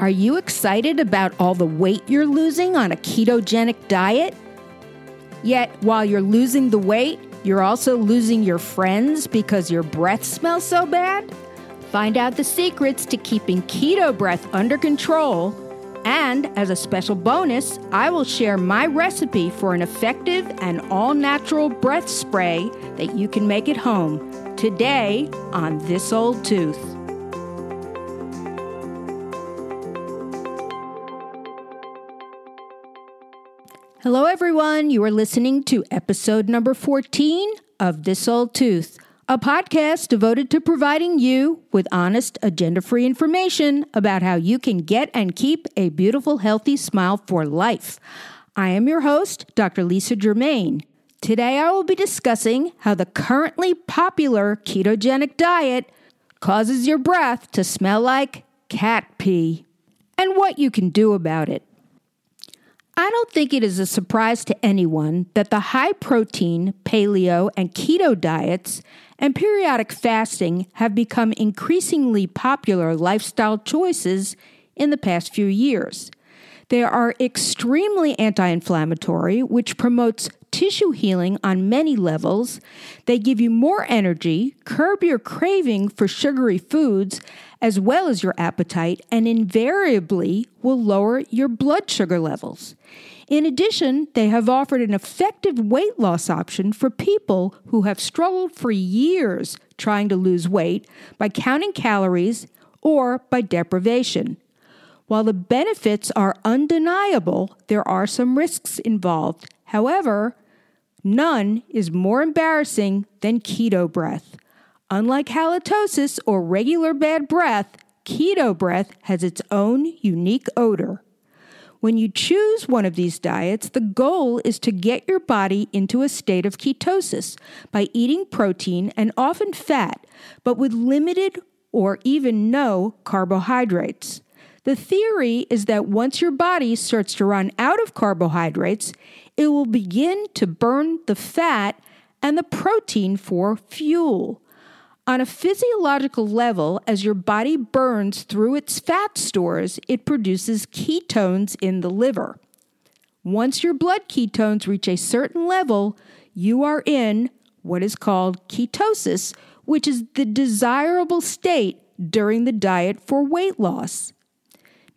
Are you excited about all the weight you're losing on a ketogenic diet? Yet, while you're losing the weight, you're also losing your friends because your breath smells so bad? Find out the secrets to keeping keto breath under control. And as a special bonus, I will share my recipe for an effective and all natural breath spray that you can make at home today on This Old Tooth. Hello, everyone. You are listening to episode number 14 of This Old Tooth, a podcast devoted to providing you with honest, agenda free information about how you can get and keep a beautiful, healthy smile for life. I am your host, Dr. Lisa Germain. Today, I will be discussing how the currently popular ketogenic diet causes your breath to smell like cat pee and what you can do about it. I don't think it is a surprise to anyone that the high protein, paleo, and keto diets and periodic fasting have become increasingly popular lifestyle choices in the past few years. They are extremely anti inflammatory, which promotes tissue healing on many levels. They give you more energy, curb your craving for sugary foods, as well as your appetite, and invariably will lower your blood sugar levels. In addition, they have offered an effective weight loss option for people who have struggled for years trying to lose weight by counting calories or by deprivation. While the benefits are undeniable, there are some risks involved. However, none is more embarrassing than keto breath. Unlike halitosis or regular bad breath, keto breath has its own unique odor. When you choose one of these diets, the goal is to get your body into a state of ketosis by eating protein and often fat, but with limited or even no carbohydrates. The theory is that once your body starts to run out of carbohydrates, it will begin to burn the fat and the protein for fuel. On a physiological level, as your body burns through its fat stores, it produces ketones in the liver. Once your blood ketones reach a certain level, you are in what is called ketosis, which is the desirable state during the diet for weight loss.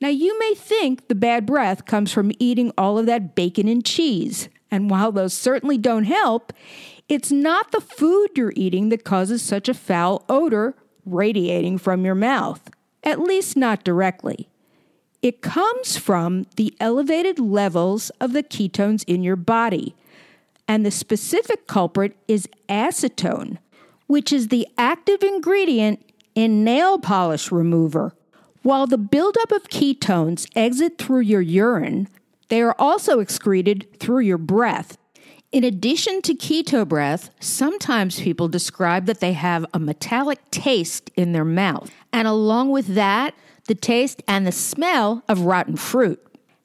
Now, you may think the bad breath comes from eating all of that bacon and cheese, and while those certainly don't help, it's not the food you're eating that causes such a foul odor radiating from your mouth, at least not directly. It comes from the elevated levels of the ketones in your body. And the specific culprit is acetone, which is the active ingredient in nail polish remover. While the buildup of ketones exit through your urine, they are also excreted through your breath in addition to keto breath, sometimes people describe that they have a metallic taste in their mouth. And along with that, the taste and the smell of rotten fruit.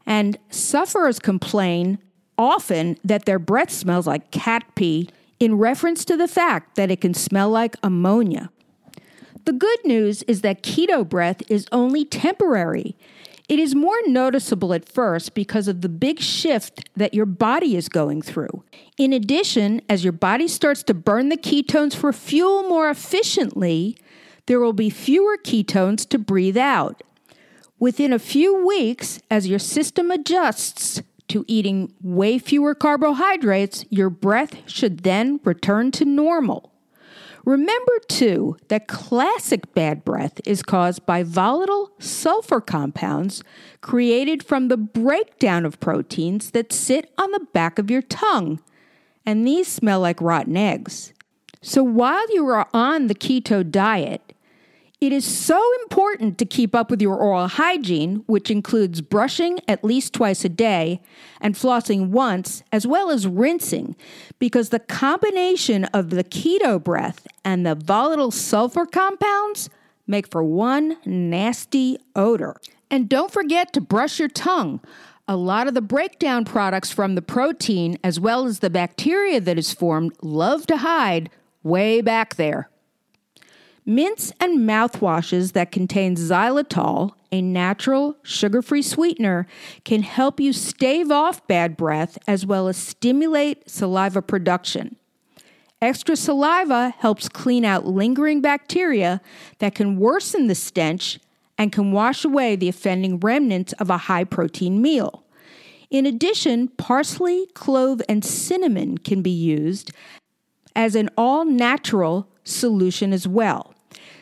And sufferers complain often that their breath smells like cat pee in reference to the fact that it can smell like ammonia. The good news is that keto breath is only temporary it is more noticeable at first because of the big shift that your body is going through. In addition, as your body starts to burn the ketones for fuel more efficiently, there will be fewer ketones to breathe out. Within a few weeks, as your system adjusts to eating way fewer carbohydrates, your breath should then return to normal. Remember, too, that classic bad breath is caused by volatile sulfur compounds created from the breakdown of proteins that sit on the back of your tongue, and these smell like rotten eggs. So while you are on the keto diet, it is so important to keep up with your oral hygiene, which includes brushing at least twice a day and flossing once, as well as rinsing, because the combination of the keto breath and the volatile sulfur compounds make for one nasty odor. And don't forget to brush your tongue. A lot of the breakdown products from the protein, as well as the bacteria that is formed, love to hide way back there. Mints and mouthwashes that contain xylitol, a natural sugar free sweetener, can help you stave off bad breath as well as stimulate saliva production. Extra saliva helps clean out lingering bacteria that can worsen the stench and can wash away the offending remnants of a high protein meal. In addition, parsley, clove, and cinnamon can be used as an all natural solution as well.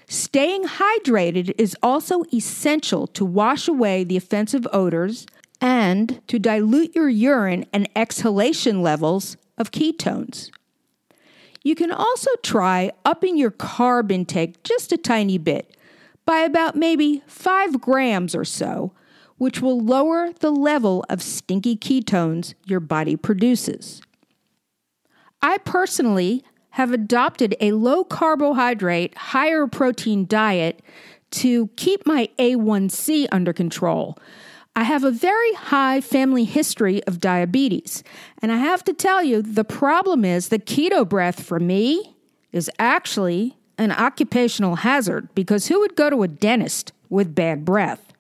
Staying hydrated is also essential to wash away the offensive odors and to dilute your urine and exhalation levels of ketones. You can also try upping your carb intake just a tiny bit by about maybe 5 grams or so, which will lower the level of stinky ketones your body produces. I personally have adopted a low carbohydrate, higher protein diet to keep my A1C under control. I have a very high family history of diabetes, and I have to tell you, the problem is the keto breath for me is actually an occupational hazard because who would go to a dentist with bad breath?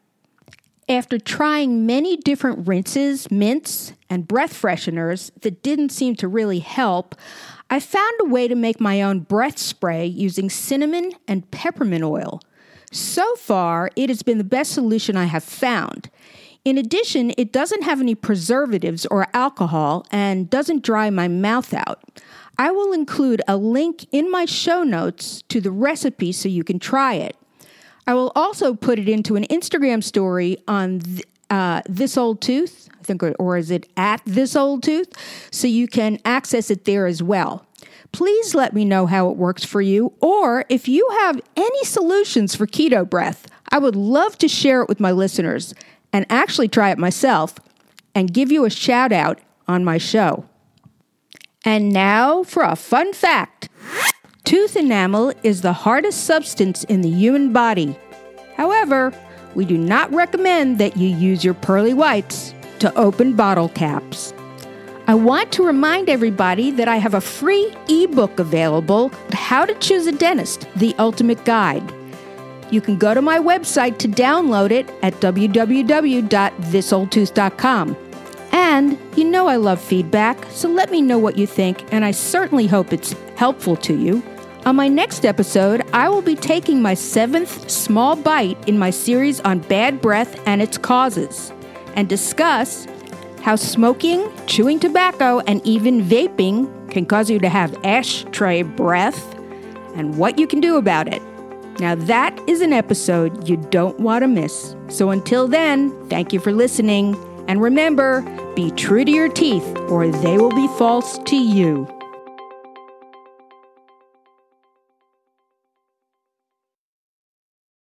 After trying many different rinses, mints, and breath fresheners that didn't seem to really help, I found a way to make my own breath spray using cinnamon and peppermint oil. So far, it has been the best solution I have found. In addition, it doesn't have any preservatives or alcohol and doesn't dry my mouth out. I will include a link in my show notes to the recipe so you can try it. I will also put it into an Instagram story on th- uh, This Old Tooth, I think, or is it at This Old Tooth? So you can access it there as well. Please let me know how it works for you, or if you have any solutions for keto breath, I would love to share it with my listeners and actually try it myself and give you a shout out on my show. And now for a fun fact. Tooth enamel is the hardest substance in the human body. However, we do not recommend that you use your pearly whites to open bottle caps. I want to remind everybody that I have a free ebook available How to Choose a Dentist The Ultimate Guide. You can go to my website to download it at www.thisoldtooth.com. And you know I love feedback, so let me know what you think, and I certainly hope it's helpful to you. On my next episode, I will be taking my seventh small bite in my series on bad breath and its causes and discuss how smoking, chewing tobacco, and even vaping can cause you to have ashtray breath and what you can do about it. Now, that is an episode you don't want to miss. So until then, thank you for listening. And remember, be true to your teeth, or they will be false to you.